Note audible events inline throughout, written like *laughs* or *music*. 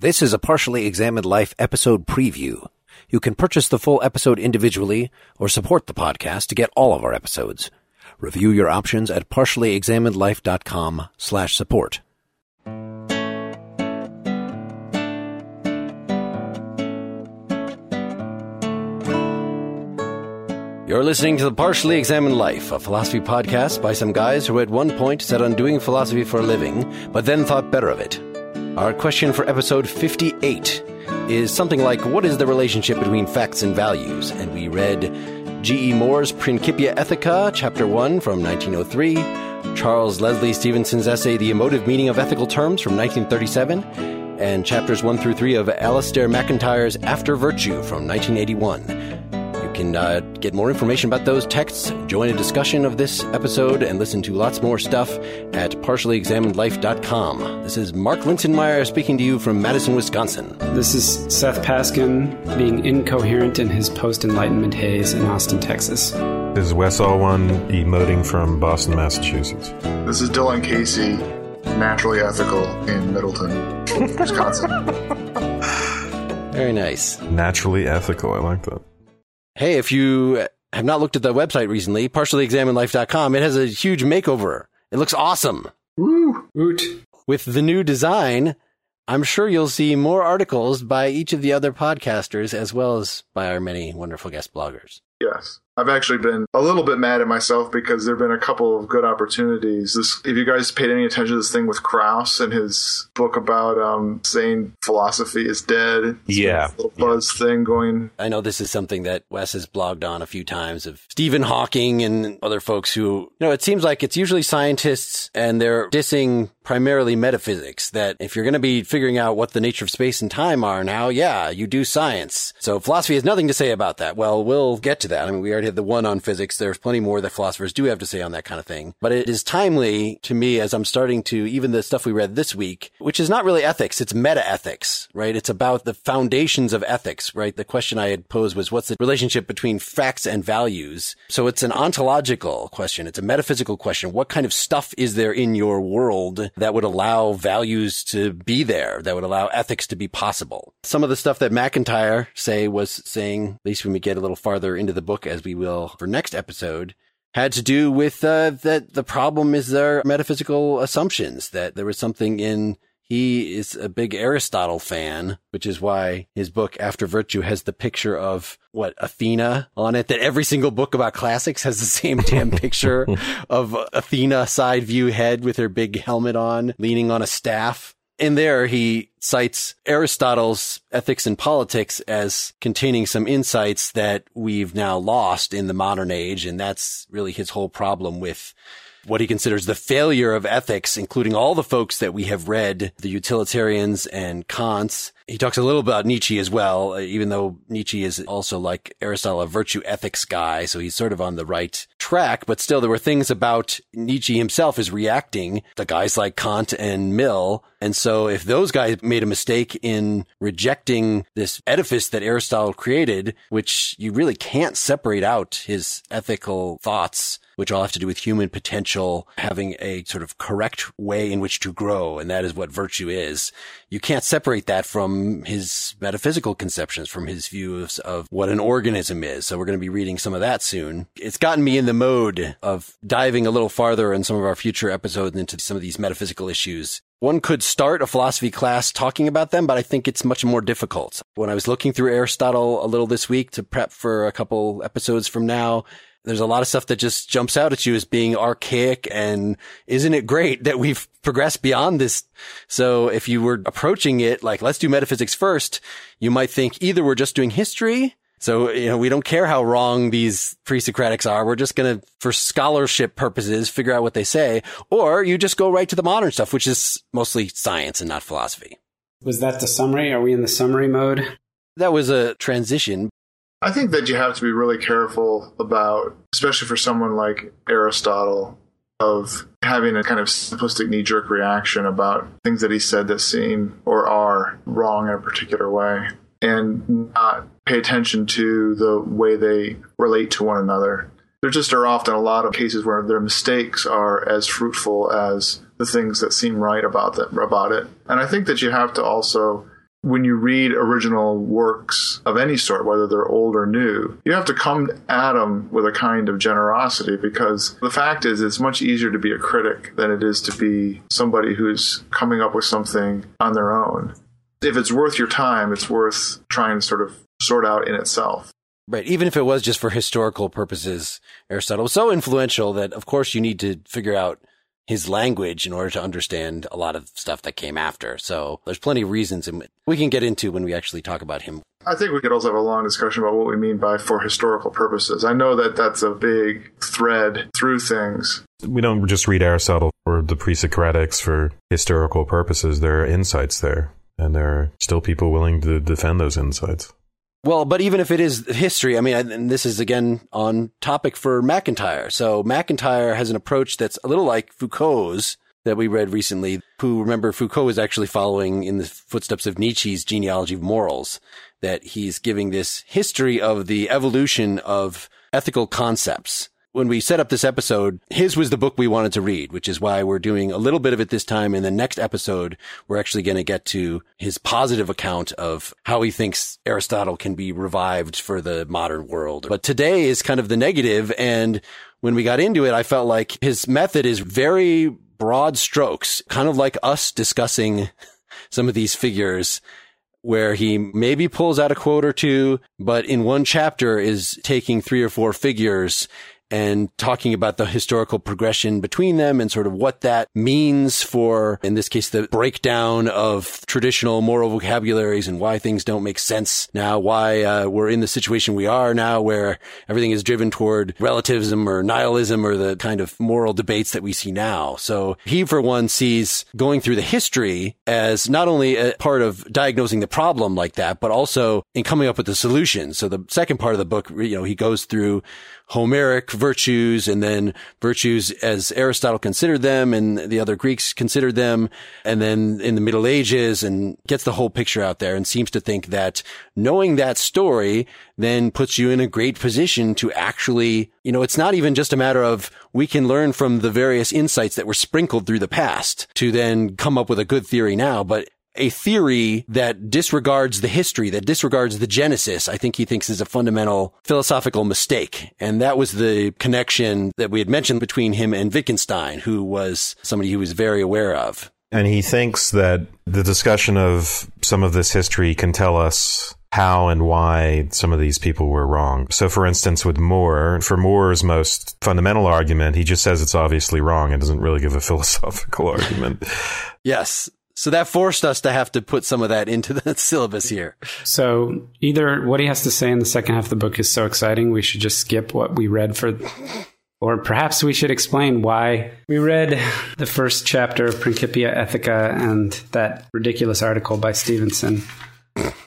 This is a partially examined life episode preview. You can purchase the full episode individually or support the podcast to get all of our episodes. Review your options at partiallyexaminedlife.com slash support. You're listening to The Partially Examined Life, a philosophy podcast by some guys who at one point set on doing philosophy for a living, but then thought better of it. Our question for episode 58 is something like What is the relationship between facts and values? And we read G.E. Moore's Principia Ethica, Chapter 1 from 1903, Charles Leslie Stevenson's essay The Emotive Meaning of Ethical Terms from 1937, and chapters 1 through 3 of Alasdair MacIntyre's After Virtue from 1981 can uh, get more information about those texts, join a discussion of this episode, and listen to lots more stuff at partiallyexaminedlife.com. This is Mark Linsenmayer speaking to you from Madison, Wisconsin. This is Seth Paskin being incoherent in his post Enlightenment haze in Austin, Texas. This is Wes Alwan emoting from Boston, Massachusetts. This is Dylan Casey, naturally ethical in Middleton, Wisconsin. *laughs* Very nice. Naturally ethical. I like that. Hey, if you have not looked at the website recently, partiallyexaminedlife.com, it has a huge makeover. It looks awesome. Woo! Woot. With the new design, I'm sure you'll see more articles by each of the other podcasters as well as by our many wonderful guest bloggers. Yes. I've actually been a little bit mad at myself because there have been a couple of good opportunities. This, if you guys paid any attention to this thing with Krauss and his book about um, saying philosophy is dead, yeah, little buzz yeah. thing going. I know this is something that Wes has blogged on a few times of Stephen Hawking and other folks who, you know, it seems like it's usually scientists and they're dissing primarily metaphysics. That if you're going to be figuring out what the nature of space and time are now, yeah, you do science. So philosophy has nothing to say about that. Well, we'll get to that. I mean, we already had the one on physics. There's plenty more that philosophers do have to say on that kind of thing. But it is timely to me as I'm starting to even the stuff we read this week, which is not really ethics. It's meta ethics, right? It's about the foundations of ethics, right? The question I had posed was what's the relationship between facts and values? So it's an ontological question. It's a metaphysical question. What kind of stuff is there in your world that would allow values to be there, that would allow ethics to be possible? Some of the stuff that MacIntyre say was saying, at least when we get a little farther into the book, as we will for next episode had to do with uh, that the problem is their metaphysical assumptions that there was something in he is a big Aristotle fan, which is why his book After Virtue has the picture of what Athena on it. That every single book about classics has the same *laughs* damn picture of Athena side view head with her big helmet on, leaning on a staff in there, he cites Aristotle's ethics and politics as containing some insights that we've now lost in the modern age. And that's really his whole problem with what he considers the failure of ethics, including all the folks that we have read, the utilitarians and Kant's. He talks a little about Nietzsche as well, uh, even though Nietzsche is also like Aristotle, a virtue ethics guy. So he's sort of on the right track, but still there were things about Nietzsche himself is reacting to guys like Kant and Mill. And so if those guys made a mistake in rejecting this edifice that Aristotle created, which you really can't separate out his ethical thoughts which all have to do with human potential, having a sort of correct way in which to grow. And that is what virtue is. You can't separate that from his metaphysical conceptions, from his views of what an organism is. So we're going to be reading some of that soon. It's gotten me in the mode of diving a little farther in some of our future episodes into some of these metaphysical issues one could start a philosophy class talking about them, but I think it's much more difficult. When I was looking through Aristotle a little this week to prep for a couple episodes from now, there's a lot of stuff that just jumps out at you as being archaic and isn't it great that we've progressed beyond this? So if you were approaching it like, let's do metaphysics first, you might think either we're just doing history. So, you know, we don't care how wrong these pre-Socratics are. We're just going to, for scholarship purposes, figure out what they say. Or you just go right to the modern stuff, which is mostly science and not philosophy. Was that the summary? Are we in the summary mode? That was a transition. I think that you have to be really careful about, especially for someone like Aristotle, of having a kind of simplistic knee jerk reaction about things that he said that seem or are wrong in a particular way and not pay attention to the way they relate to one another. There just are often a lot of cases where their mistakes are as fruitful as the things that seem right about about it. And I think that you have to also when you read original works of any sort, whether they're old or new, you have to come at them with a kind of generosity because the fact is, it's much easier to be a critic than it is to be somebody who's coming up with something on their own. If it's worth your time, it's worth trying to sort of sort out in itself. Right. Even if it was just for historical purposes, Aristotle was so influential that, of course, you need to figure out his language in order to understand a lot of stuff that came after. So there's plenty of reasons and we can get into when we actually talk about him. I think we could also have a long discussion about what we mean by for historical purposes. I know that that's a big thread through things. We don't just read Aristotle or the pre-Socratics for historical purposes. There are insights there, and there are still people willing to defend those insights. Well, but even if it is history, I mean, and this is again on topic for MacIntyre. So MacIntyre has an approach that's a little like Foucault's that we read recently, who remember Foucault is actually following in the footsteps of Nietzsche's genealogy of morals, that he's giving this history of the evolution of ethical concepts when we set up this episode, his was the book we wanted to read, which is why we're doing a little bit of it this time. In the next episode, we're actually going to get to his positive account of how he thinks Aristotle can be revived for the modern world. But today is kind of the negative. And when we got into it, I felt like his method is very broad strokes, kind of like us discussing *laughs* some of these figures where he maybe pulls out a quote or two, but in one chapter is taking three or four figures and talking about the historical progression between them and sort of what that means for, in this case, the breakdown of traditional moral vocabularies and why things don't make sense now, why uh, we're in the situation we are now where everything is driven toward relativism or nihilism or the kind of moral debates that we see now. So he, for one, sees going through the history as not only a part of diagnosing the problem like that, but also in coming up with the solution. So the second part of the book, you know, he goes through Homeric virtues and then virtues as Aristotle considered them and the other Greeks considered them. And then in the Middle Ages and gets the whole picture out there and seems to think that knowing that story then puts you in a great position to actually, you know, it's not even just a matter of we can learn from the various insights that were sprinkled through the past to then come up with a good theory now, but a theory that disregards the history, that disregards the genesis, I think he thinks is a fundamental philosophical mistake. And that was the connection that we had mentioned between him and Wittgenstein, who was somebody he was very aware of. And he thinks that the discussion of some of this history can tell us how and why some of these people were wrong. So, for instance, with Moore, for Moore's most fundamental argument, he just says it's obviously wrong and doesn't really give a *laughs* philosophical argument. yes. So that forced us to have to put some of that into the *laughs* syllabus here. So either what he has to say in the second half of the book is so exciting, we should just skip what we read for, or perhaps we should explain why we read the first chapter of Principia Ethica and that ridiculous article by Stevenson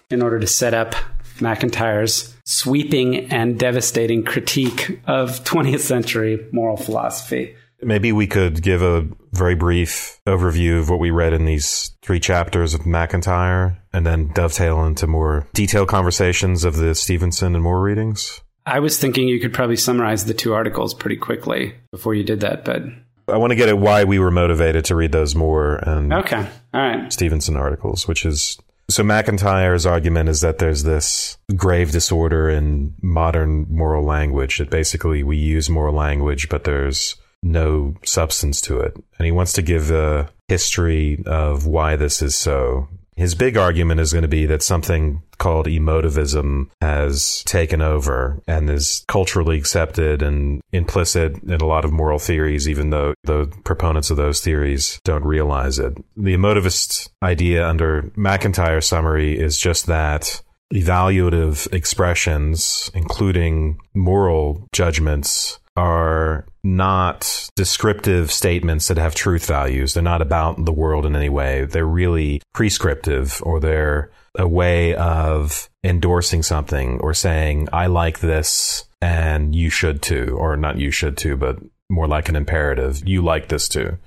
in order to set up MacIntyre's sweeping and devastating critique of 20th century moral philosophy. Maybe we could give a very brief overview of what we read in these three chapters of MacIntyre and then dovetail into more detailed conversations of the Stevenson and Moore readings. I was thinking you could probably summarize the two articles pretty quickly before you did that, but I want to get at why we were motivated to read those Moore and okay, all right, Stevenson articles, which is so MacIntyre's argument is that there's this grave disorder in modern moral language that basically we use moral language, but there's no substance to it. And he wants to give a history of why this is so. His big argument is going to be that something called emotivism has taken over and is culturally accepted and implicit in a lot of moral theories, even though the proponents of those theories don't realize it. The emotivist idea under MacIntyre's summary is just that evaluative expressions, including moral judgments, are not descriptive statements that have truth values. They're not about the world in any way. They're really prescriptive or they're a way of endorsing something or saying, I like this and you should too, or not you should too, but more like an imperative. You like this too.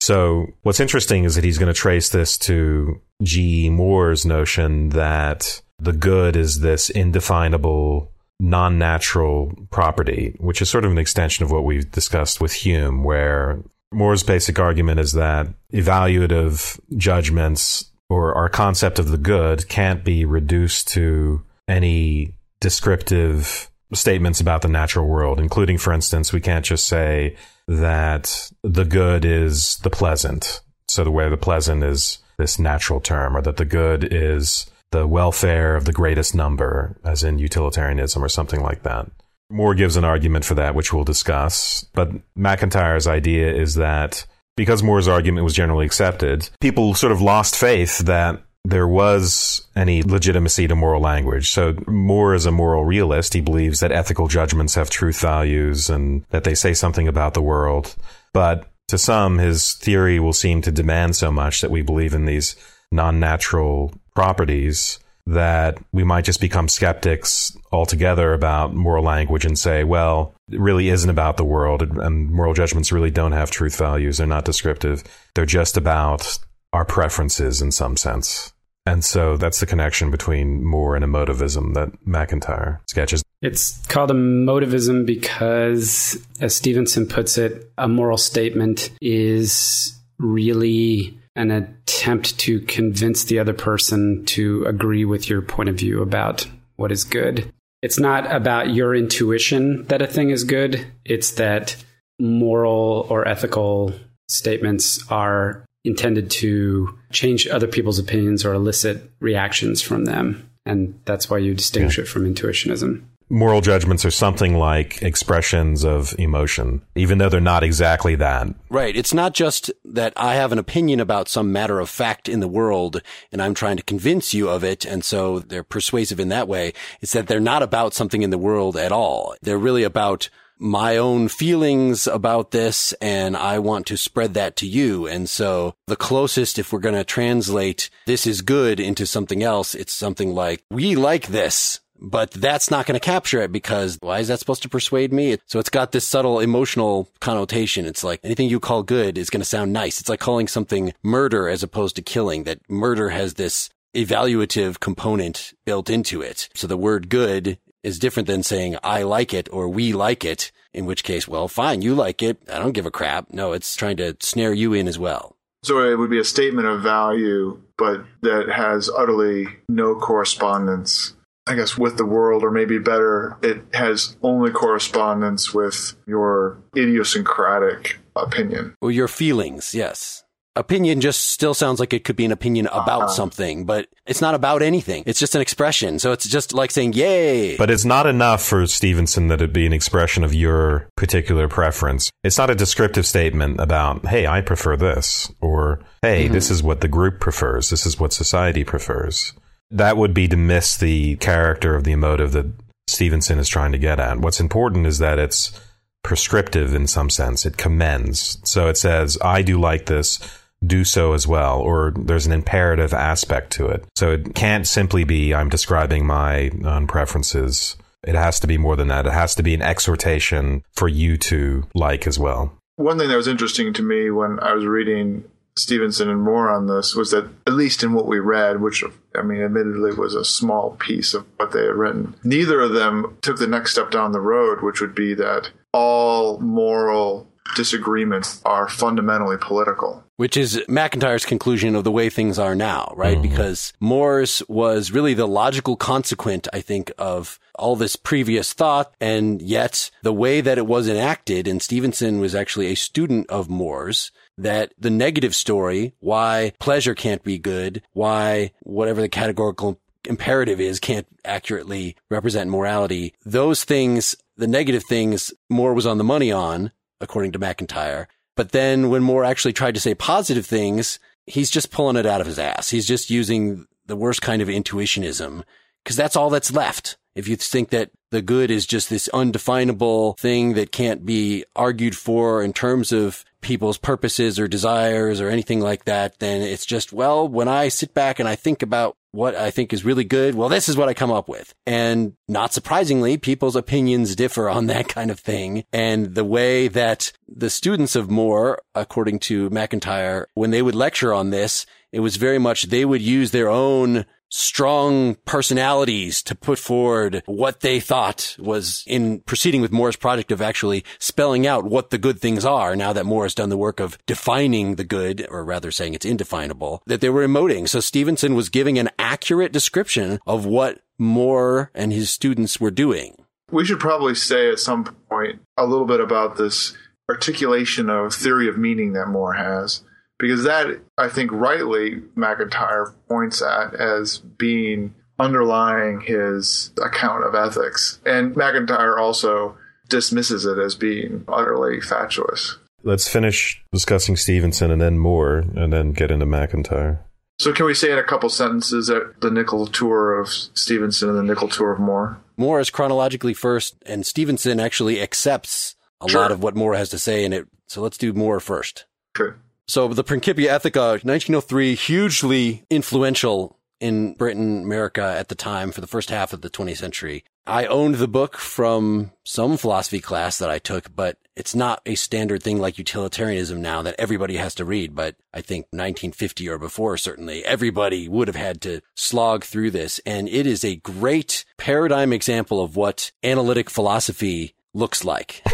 So what's interesting is that he's going to trace this to G. Moore's notion that the good is this indefinable non natural property, which is sort of an extension of what we've discussed with Hume, where Moore's basic argument is that evaluative judgments or our concept of the good can't be reduced to any descriptive statements about the natural world, including, for instance, we can't just say that the good is the pleasant. So the way the pleasant is this natural term, or that the good is the welfare of the greatest number, as in utilitarianism or something like that. Moore gives an argument for that, which we'll discuss. But MacIntyre's idea is that because Moore's argument was generally accepted, people sort of lost faith that there was any legitimacy to moral language. So Moore is a moral realist. He believes that ethical judgments have truth values and that they say something about the world. But to some, his theory will seem to demand so much that we believe in these non-natural properties that we might just become skeptics altogether about moral language and say, well, it really isn't about the world and moral judgments really don't have truth values. They're not descriptive. They're just about our preferences in some sense. And so that's the connection between Moore and emotivism that MacIntyre sketches. It's called emotivism because, as Stevenson puts it, a moral statement is really an attempt to convince the other person to agree with your point of view about what is good. It's not about your intuition that a thing is good, it's that moral or ethical statements are intended to change other people's opinions or elicit reactions from them. And that's why you distinguish yeah. it from intuitionism moral judgments are something like expressions of emotion, even though they're not exactly that. Right. It's not just that I have an opinion about some matter of fact in the world and I'm trying to convince you of it. And so they're persuasive in that way. It's that they're not about something in the world at all. They're really about my own feelings about this and I want to spread that to you. And so the closest, if we're going to translate this is good into something else, it's something like we like this but that's not going to capture it because why is that supposed to persuade me? So it's got this subtle emotional connotation. It's like anything you call good is going to sound nice. It's like calling something murder as opposed to killing that murder has this evaluative component built into it. So the word good is different than saying I like it or we like it, in which case, well, fine, you like it. I don't give a crap. No, it's trying to snare you in as well. So it would be a statement of value, but that has utterly no correspondence I guess, with the world, or maybe better, it has only correspondence with your idiosyncratic opinion. Well, your feelings, yes. Opinion just still sounds like it could be an opinion about uh-huh. something, but it's not about anything. It's just an expression. So it's just like saying, yay. But it's not enough for Stevenson that it be an expression of your particular preference. It's not a descriptive statement about, hey, I prefer this, or hey, mm-hmm. this is what the group prefers. This is what society prefers that would be to miss the character of the emotive that Stevenson is trying to get at. What's important is that it's prescriptive in some sense. It commends. So it says, I do like this, do so as well, or there's an imperative aspect to it. So it can't simply be, I'm describing my own preferences. It has to be more than that. It has to be an exhortation for you to like as well. One thing that was interesting to me when I was reading Stevenson and Moore on this was that at least in what we read, which I mean, admittedly was a small piece of what they had written, neither of them took the next step down the road, which would be that all moral disagreements are fundamentally political. Which is MacIntyre's conclusion of the way things are now, right? Mm-hmm. Because Moore's was really the logical consequent, I think, of all this previous thought. And yet the way that it was enacted, and Stevenson was actually a student of Moore's, that the negative story, why pleasure can't be good, why whatever the categorical imperative is can't accurately represent morality. Those things, the negative things, Moore was on the money on, according to MacIntyre. But then when Moore actually tried to say positive things, he's just pulling it out of his ass. He's just using the worst kind of intuitionism because that's all that's left. If you think that the good is just this undefinable thing that can't be argued for in terms of people's purposes or desires or anything like that, then it's just, well, when I sit back and I think about what I think is really good, well, this is what I come up with. And not surprisingly, people's opinions differ on that *laughs* kind of thing. And the way that the students of Moore, according to MacIntyre, when they would lecture on this, it was very much they would use their own strong personalities to put forward what they thought was in proceeding with Moore's project of actually spelling out what the good things are now that Moore has done the work of defining the good, or rather saying it's indefinable, that they were emoting. So Stevenson was giving an accurate description of what Moore and his students were doing. We should probably say at some point a little bit about this articulation of theory of meaning that Moore has because that I think rightly MacIntyre points at as being underlying his account of ethics, and MacIntyre also dismisses it as being utterly fatuous. Let's finish discussing Stevenson and then Moore, and then get into MacIntyre. So, can we say in a couple sentences that the nickel tour of Stevenson and the nickel tour of Moore? Moore is chronologically first, and Stevenson actually accepts a sure. lot of what Moore has to say in it. So let's do Moore first. Okay. So the Principia Ethica, 1903, hugely influential in Britain, America at the time for the first half of the 20th century. I owned the book from some philosophy class that I took, but it's not a standard thing like utilitarianism now that everybody has to read. But I think 1950 or before, certainly everybody would have had to slog through this. And it is a great paradigm example of what analytic philosophy looks like. *laughs*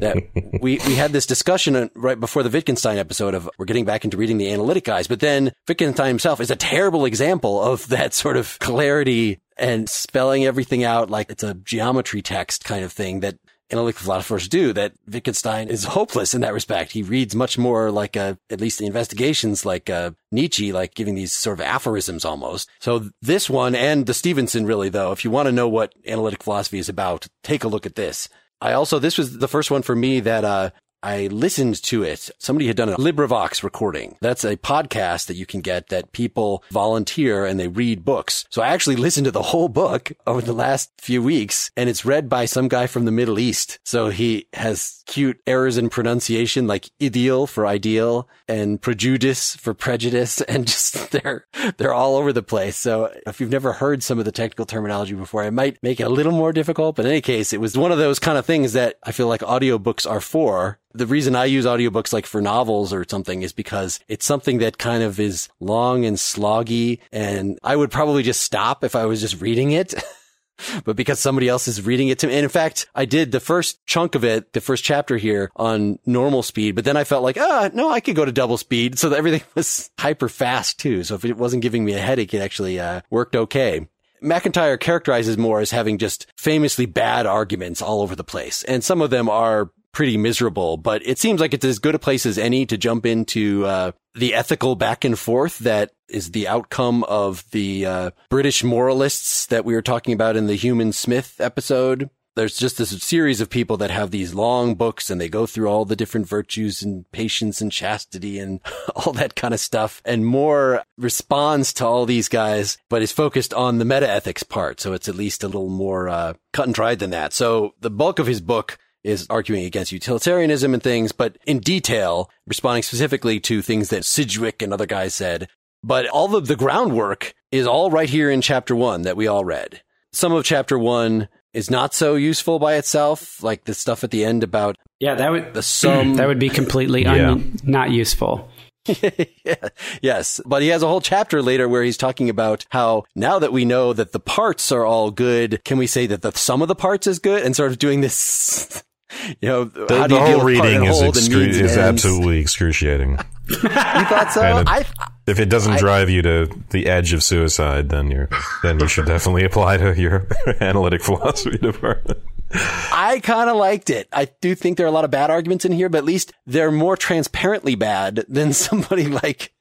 that we, we had this discussion right before the Wittgenstein episode of we're getting back into reading the analytic guys, but then Wittgenstein himself is a terrible example of that sort of clarity and spelling everything out like it's a geometry text kind of thing that analytic philosophers do that Wittgenstein is hopeless in that respect. He reads much more like a, at least the investigations like a Nietzsche, like giving these sort of aphorisms almost. So this one and the Stevenson really though, if you want to know what analytic philosophy is about, take a look at this. I also, this was the first one for me that, uh, I listened to it. Somebody had done a LibriVox recording. That's a podcast that you can get that people volunteer and they read books. So I actually *laughs* listened to the whole book over the last few weeks and it's read by some guy from the Middle East. So he has cute errors in pronunciation like ideal for ideal and prejudice for prejudice *laughs* and just *laughs* they're, they're all over the place. So if you've never heard some of the technical terminology before, it might make it a little more difficult. But in any case, it was one of those kind of things that I feel like audiobooks are for the reason I use audiobooks like for novels or something is because it's something that kind of is long and sloggy and I would probably just stop if I was just reading it. *laughs* but because somebody else is reading it to me. And in fact, I did the first chunk of it, the first chapter here on normal speed, but then I felt like, ah, no, I could go to double speed. So everything *laughs* was hyper fast too. So if it wasn't giving me a headache, it actually uh, worked okay. MacIntyre characterizes Moore as having just famously bad arguments all over the place. And some of them are pretty miserable, but it seems like it's as good a place as any to jump into uh, the ethical back and forth that is the outcome of the uh, British moralists that we were talking about in the Hume and Smith episode. There's just this series of people that have these long books and they go through all the different virtues and patience and chastity and *laughs* all that kind of stuff. And Moore responds to all these guys, but is focused on the meta ethics part. So it's at least a little more uh, cut and dried than that. So the bulk of his book is arguing against utilitarianism and things, but in detail, responding specifically to things that Sidgwick and other guys said. But all of the groundwork is all right here in chapter one that we all read. Some of chapter one is not so useful by itself, like the stuff at the end about yeah, that would the sum that would be completely yeah. un, not useful. *laughs* yeah, yes, but he has a whole chapter later where he's talking about how now that we know that the parts are all good, can we say that the sum of the parts is good? And sort of doing this you know, the, how do you the whole reading is excru- is absolutely excruciating. you thought so? It, I, if it doesn't I, drive you to the edge of suicide, then you're then you should definitely apply to your *laughs* analytic philosophy department. I kind of liked it. I do think there are a lot of bad arguments in here, but at least they're more transparently bad than *laughs* somebody like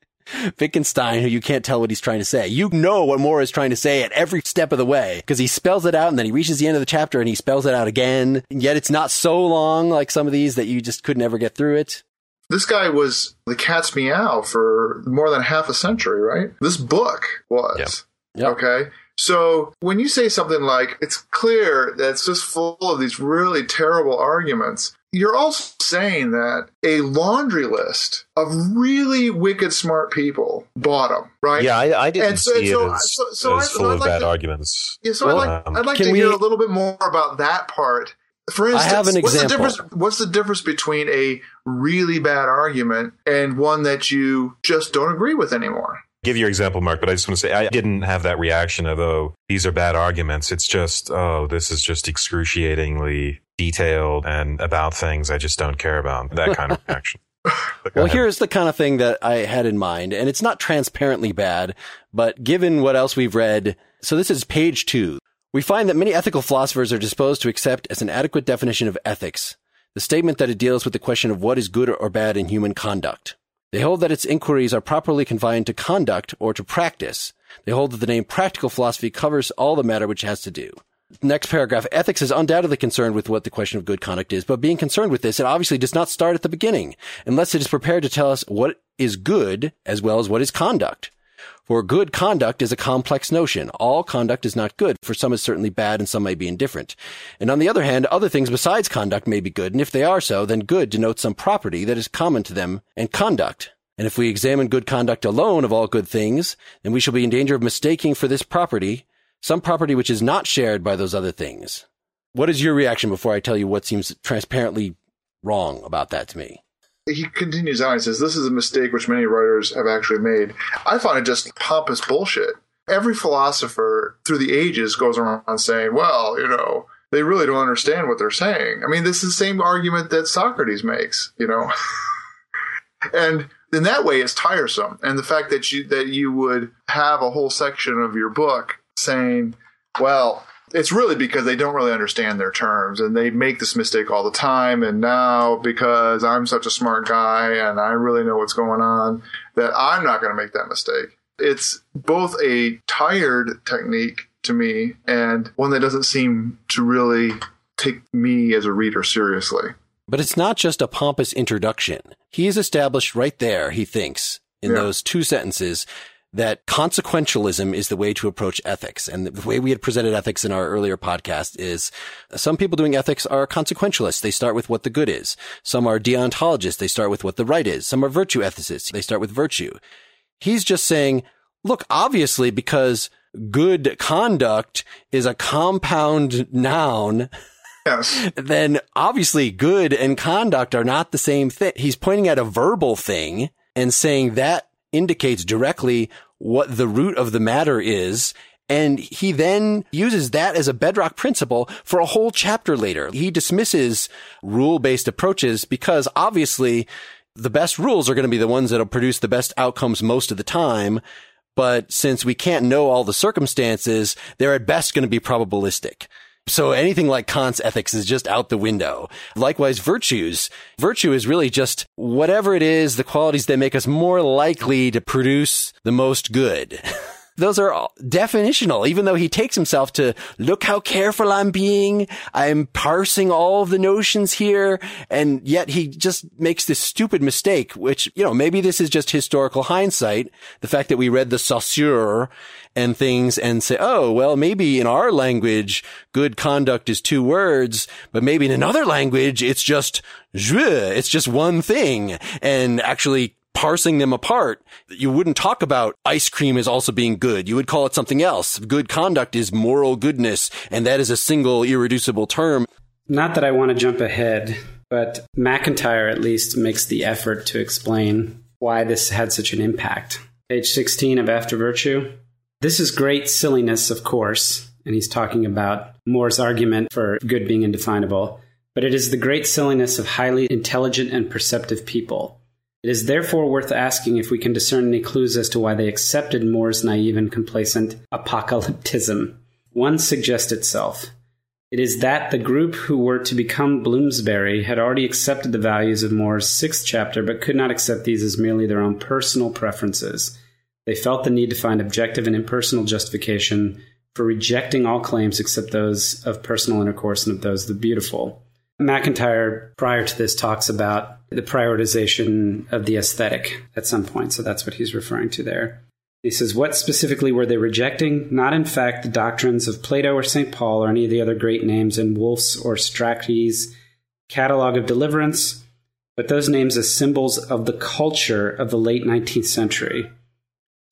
Wittgenstein, who you can't tell what he's trying to say. You know what Moore is trying to say at every step of the way because he spells it out and then he reaches the end of the chapter and he spells it out again. And yet it's not so long like some of these that you just could never get through it. This guy was the cat's meow for more than half a century, right? This book was. Yep. Okay. So when you say something like, it's clear that it's just full of these really terrible arguments, you're also saying that a laundry list of really wicked smart people bought them, right? Yeah, I, I didn't And so- see so- it as, so- so as I- full I'd of like bad to- arguments. Yeah, so Well, I'd like, um, I'd like to we- hear a little bit more about that part. For I instance, have an what's the difference? What's the difference between a really bad argument and one that you just don't agree with anymore? Give your example, Mark, but I just want to say I didn't have that reaction of, oh, these are bad arguments. It's just, oh, this is just excruciatingly detailed and about things I just don't care about. That kind of *laughs* reaction. Well, here's the kind of thing that I had in mind, and it's not transparently bad, but given what else we've read, so this is page two. We find that many ethical philosophers are disposed to accept as an adequate definition of ethics the statement that it deals with the question of what is good or bad in human conduct. They hold that its inquiries are properly confined to conduct or to practice. They hold that the name practical philosophy covers all the matter which has to do. Next paragraph. Ethics is undoubtedly concerned with what the question of good conduct is, but being concerned with this, it obviously does not start at the beginning, unless it is prepared to tell us what is good as well as what is conduct. For good conduct is a complex notion. All conduct is not good, for some is certainly bad and some may be indifferent. And on the other hand, other things besides conduct may be good, and if they are so, then good denotes some property that is common to them and conduct. And if we examine good conduct alone of all good things, then we shall be in danger of mistaking for this property some property which is not shared by those other things. What is your reaction before I tell you what seems transparently wrong about that to me? He continues on. He says, This is a mistake which many writers have actually made. I find it just pompous bullshit. Every philosopher through the ages goes around saying, Well, you know, they really don't understand what they're saying. I mean, this is the same argument that Socrates makes, you know. *laughs* and in that way it's tiresome. And the fact that you that you would have a whole section of your book saying, Well, it's really because they don't really understand their terms and they make this mistake all the time. And now, because I'm such a smart guy and I really know what's going on, that I'm not going to make that mistake. It's both a tired technique to me and one that doesn't seem to really take me as a reader seriously. But it's not just a pompous introduction. He is established right there, he thinks, in Yeah. those two sentences, that consequentialism is the way to approach ethics. And the way we had presented ethics in our earlier podcast is some people doing ethics are consequentialists. They start with what the good is. Some are deontologists. They start with what the right is. Some are virtue ethicists. They start with virtue. He's just saying, look, obviously, because good conduct is a compound noun, Yes. *laughs* then obviously good and conduct are not the same thing. He's pointing at a verbal thing and saying that indicates directly what the root of the matter is. And he then uses that as a bedrock principle for a whole chapter later. He dismisses rule based approaches because obviously the best rules are going to be the ones that'll produce the best outcomes most of the time. But since we can't know all the circumstances, they're at best going to be probabilistic. So anything like Kant's ethics is just out the window. Likewise, virtues. Virtue is really just whatever it is, the qualities that make us more likely to produce the most good. *laughs* Those are definitional, even though he takes himself to look how careful I'm being. I'm parsing all the notions here. And yet he just makes this stupid mistake, which, you know, maybe this is just historical hindsight. The fact that we read the Saussure and things and say, oh, well, maybe in our language, good conduct is two words, but maybe in another language, it's just je, it's just one thing. And actually parsing them apart, you wouldn't talk about ice cream as also being good. You would call it something else. Good conduct is moral goodness, and that is a single irreducible term. Not that I want to jump ahead, but MacIntyre at least makes the effort to explain why this had such an impact. Page 16 of After Virtue. This is great silliness, of course, and he's talking about Moore's argument for good being indefinable, but it is the great silliness of highly intelligent and perceptive people. It is therefore worth asking if we can discern any clues as to why they accepted Moore's naive and complacent apocalypticism. One suggests itself. It is that the group who were to become Bloomsbury had already accepted the values of Moore's sixth chapter, but could not accept these as merely their own personal preferences. They felt the need to find objective and impersonal justification for rejecting all claims except those of personal intercourse and of those of the beautiful. MacIntyre, prior to this, talks about the prioritization of the aesthetic at some point, so that's what he's referring to there. He says, What specifically were they rejecting? Not, in fact, the doctrines of Plato or St. Paul or any of the other great names in Woolf's or Strachey's Catalogue of Deliverance, but those names as symbols of the culture of the late 19th century.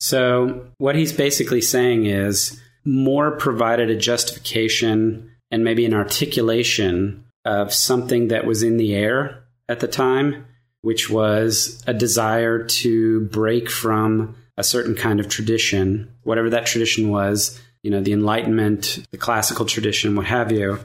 So, what he's basically saying is Moore provided a justification and maybe an articulation of something that was in the air at the time, which was a desire to break from a certain kind of tradition, whatever that tradition was, you know, the Enlightenment, the classical tradition, what have you,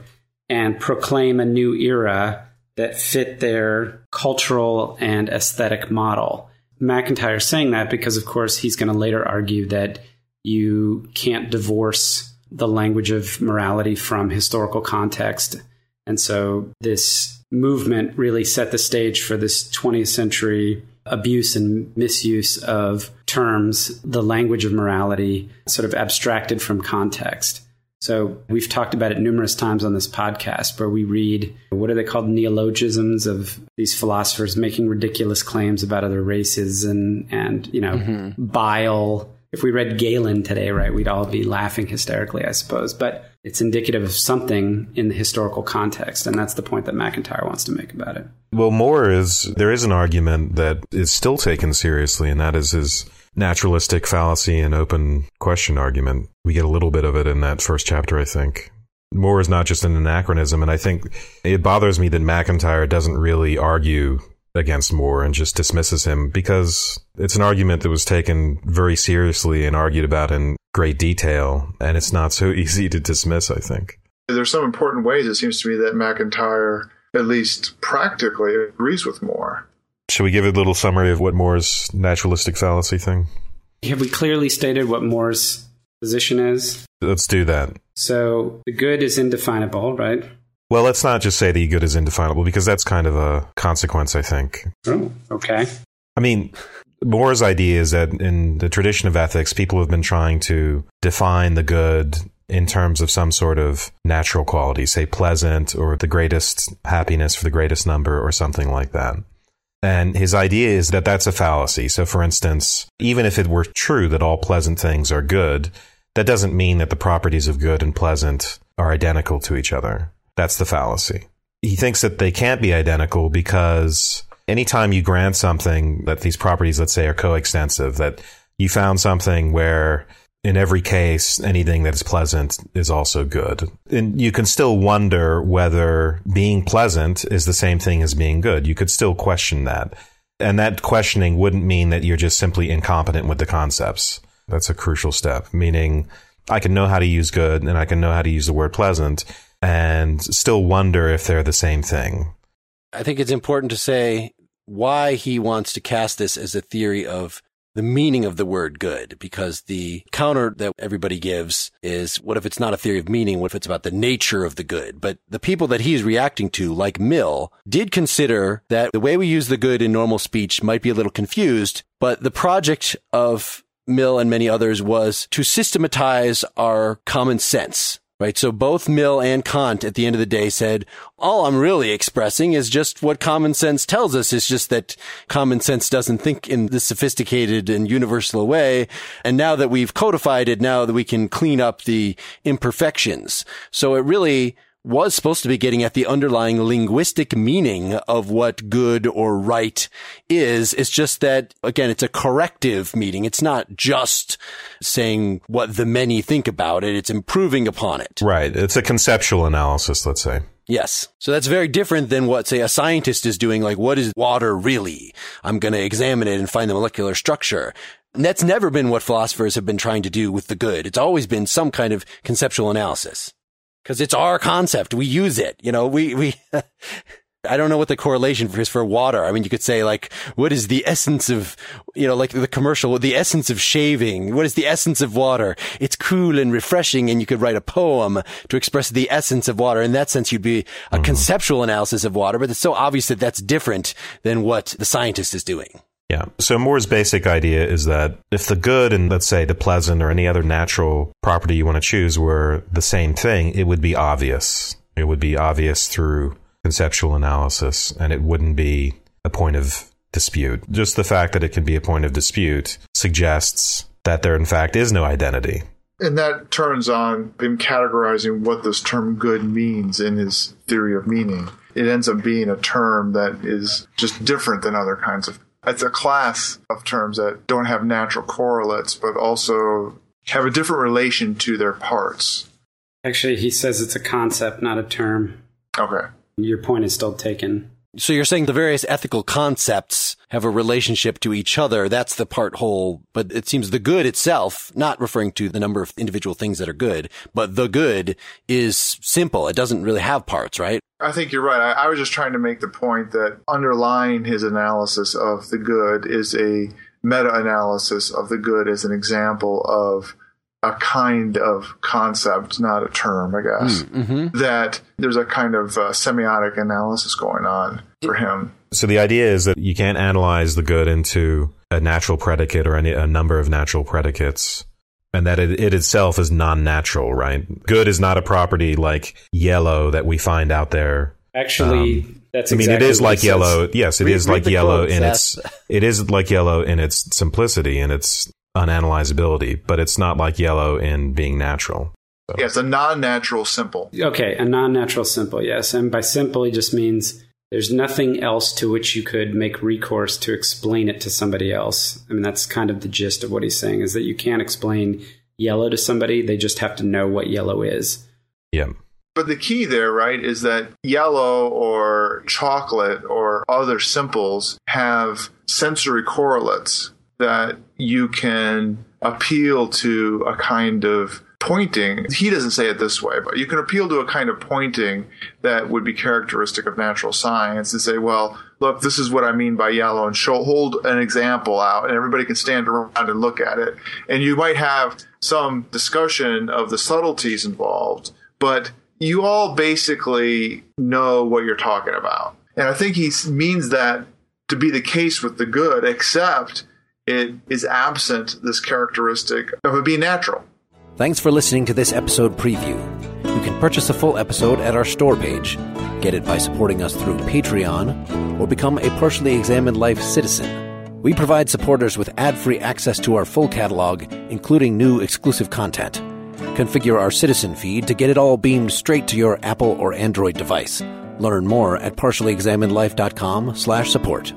and proclaim a new era that fit their cultural and aesthetic model. MacIntyre saying that because, of course, he's going to later argue that you can't divorce the language of morality from historical context. And so this movement really set the stage for this 20th century abuse and misuse of terms, the language of morality, sort of abstracted from context. So we've talked about it numerous times on this podcast where we read what are they called neologisms of these philosophers making ridiculous claims about other races and and you know mm-hmm. bile if we read Galen today, right, we'd all be laughing hysterically, I suppose. But it's indicative of something in the historical context, and that's the point that MacIntyre wants to make about it. Well, Moore is there is an argument that is still taken seriously, and that is his naturalistic fallacy and open question argument. We get a little bit of it in that first chapter, I think. Moore is not just an anachronism, and I think it bothers me that MacIntyre doesn't really argue against Moore and just dismisses him because it's an argument that was taken very seriously and argued about in great detail, and it's not so *laughs* easy to dismiss, I think. There's some important ways it seems to me that MacIntyre, at least practically, agrees with Moore. Should we give a little summary of what Moore's naturalistic fallacy thing? Have we clearly stated what Moore's position is? Let's do that. So the good is indefinable, right? Well, let's not just say the good is indefinable because that's kind of a consequence, I think. Oh, okay. I mean, Moore's idea is that in the tradition of ethics, people have been trying to define the good in terms of some sort of natural quality, say pleasant or the greatest happiness for the greatest number or something like that. And his idea is that that's a fallacy. So, for instance, even if it were true that all pleasant things are good, that doesn't mean that the properties of good and pleasant are identical to each other. That's the fallacy. He thinks that they can't be identical because anytime you grant something that these properties, let's say, are coextensive, that you found something where in every case, anything that is pleasant is also good. And you can still wonder whether being pleasant is the same thing as being good. You could still question that. And that questioning wouldn't mean that you're just simply incompetent with the concepts. That's a crucial step, meaning I can know how to use good and I can know how to use the word pleasant and still wonder if they're the same thing. I think it's important to say why he wants to cast this as a theory of the meaning of the word good, because the counter that everybody gives is what if it's not a theory of meaning? What if it's about the nature of the good? But the people that he's reacting to, like Mill, did consider that the way we use the good in normal speech might be a little confused, but the project of Mill and many others was to systematize our common sense right? So both Mill and Kant at the end of the day said, all I'm really expressing is just what common sense tells us. It's just that common sense doesn't think in this sophisticated and universal way. And now that we've codified it, now that we can clean up the imperfections. So it really was supposed to be getting at the underlying linguistic meaning of what good or right is. It's just that, again, it's a corrective meaning. It's not just saying what the many think about it. It's improving upon it. Right. It's a conceptual analysis, let's say. Yes. So that's very different than what, say, a scientist is doing. Like, what is water really? I'm going to examine it and find the molecular structure. And that's never been what philosophers have been trying to do with the good. It's always been some kind of conceptual analysis because it's our concept. We use it. You know, we, we, *laughs* I don't know what the correlation is for water. I mean, you could say like, what is the essence of, you know, like the commercial, the essence of shaving? What is the essence of water? It's cool and refreshing. And you could write a poem to express the essence of water. In that sense, you'd be a mm-hmm. conceptual analysis of water, but it's so obvious that that's different than what the scientist is doing. Yeah. So Moore's basic idea is that if the good and let's say the pleasant or any other natural property you want to choose were the same thing, it would be obvious. It would be obvious through conceptual analysis and it wouldn't be a point of dispute. Just the fact that it can be a point of dispute suggests that there in fact is no identity. And that turns on him categorizing what this term good means in his theory of meaning. It ends up being a term that is just different than other kinds of. It's a class of terms that don't have natural correlates, but also have a different relation to their parts. Actually, he says it's a concept, not a term. Okay. Your point is still taken. So you're saying the various ethical concepts have a relationship to each other. That's the part whole, but it seems the good itself, not referring to the number of individual things that are good, but the good is simple. It doesn't really have parts, right? I think you're right. I, I was just trying to make the point that underlying his analysis of the good is a meta analysis of the good as an example of a kind of concept, not a term, I guess. Mm-hmm. That there's a kind of uh, semiotic analysis going on for him. So the idea is that you can't analyze the good into a natural predicate or any, a number of natural predicates. And that it, it itself is non-natural, right? Good is not a property like yellow that we find out there. Actually, that's I mean, exactly it is like he says. yellow. Yes, it Read- is read like yellow quotes, in Seth. its. It is like yellow in its simplicity and its unanalyzability, but it's not like yellow in being natural. Yeah, it's a non-natural simple. Okay, a non natural simple, yes. And by simple, it just means there's nothing else to which you could make recourse to explain it to somebody else. I mean, that's kind of the gist of what he's saying is that you can't explain yellow to somebody, they just have to know what yellow is. Yeah. But the key there, right, is that yellow or chocolate or other simples have sensory correlates that you can appeal to a kind of pointing. He doesn't say it this way, but you can appeal to a kind of pointing that would be characteristic of natural science and say, well, look, this is what I mean by yellow and show, hold an example out and everybody can stand around and look at it. And you might have some discussion of the subtleties involved, but you all basically know what you're talking about. And I think he means that to be the case with the good, except it is absent this characteristic of it being natural. Thanks for listening to this episode preview. You can purchase a full episode at our store page, get it by supporting us through Patreon, or become a partially examined life citizen. We provide supporters with ad free access to our full catalog, including new exclusive content. Configure our citizen feed to get it all beamed straight to your Apple or Android device. Learn more at partiallyexaminedlife.com slash support.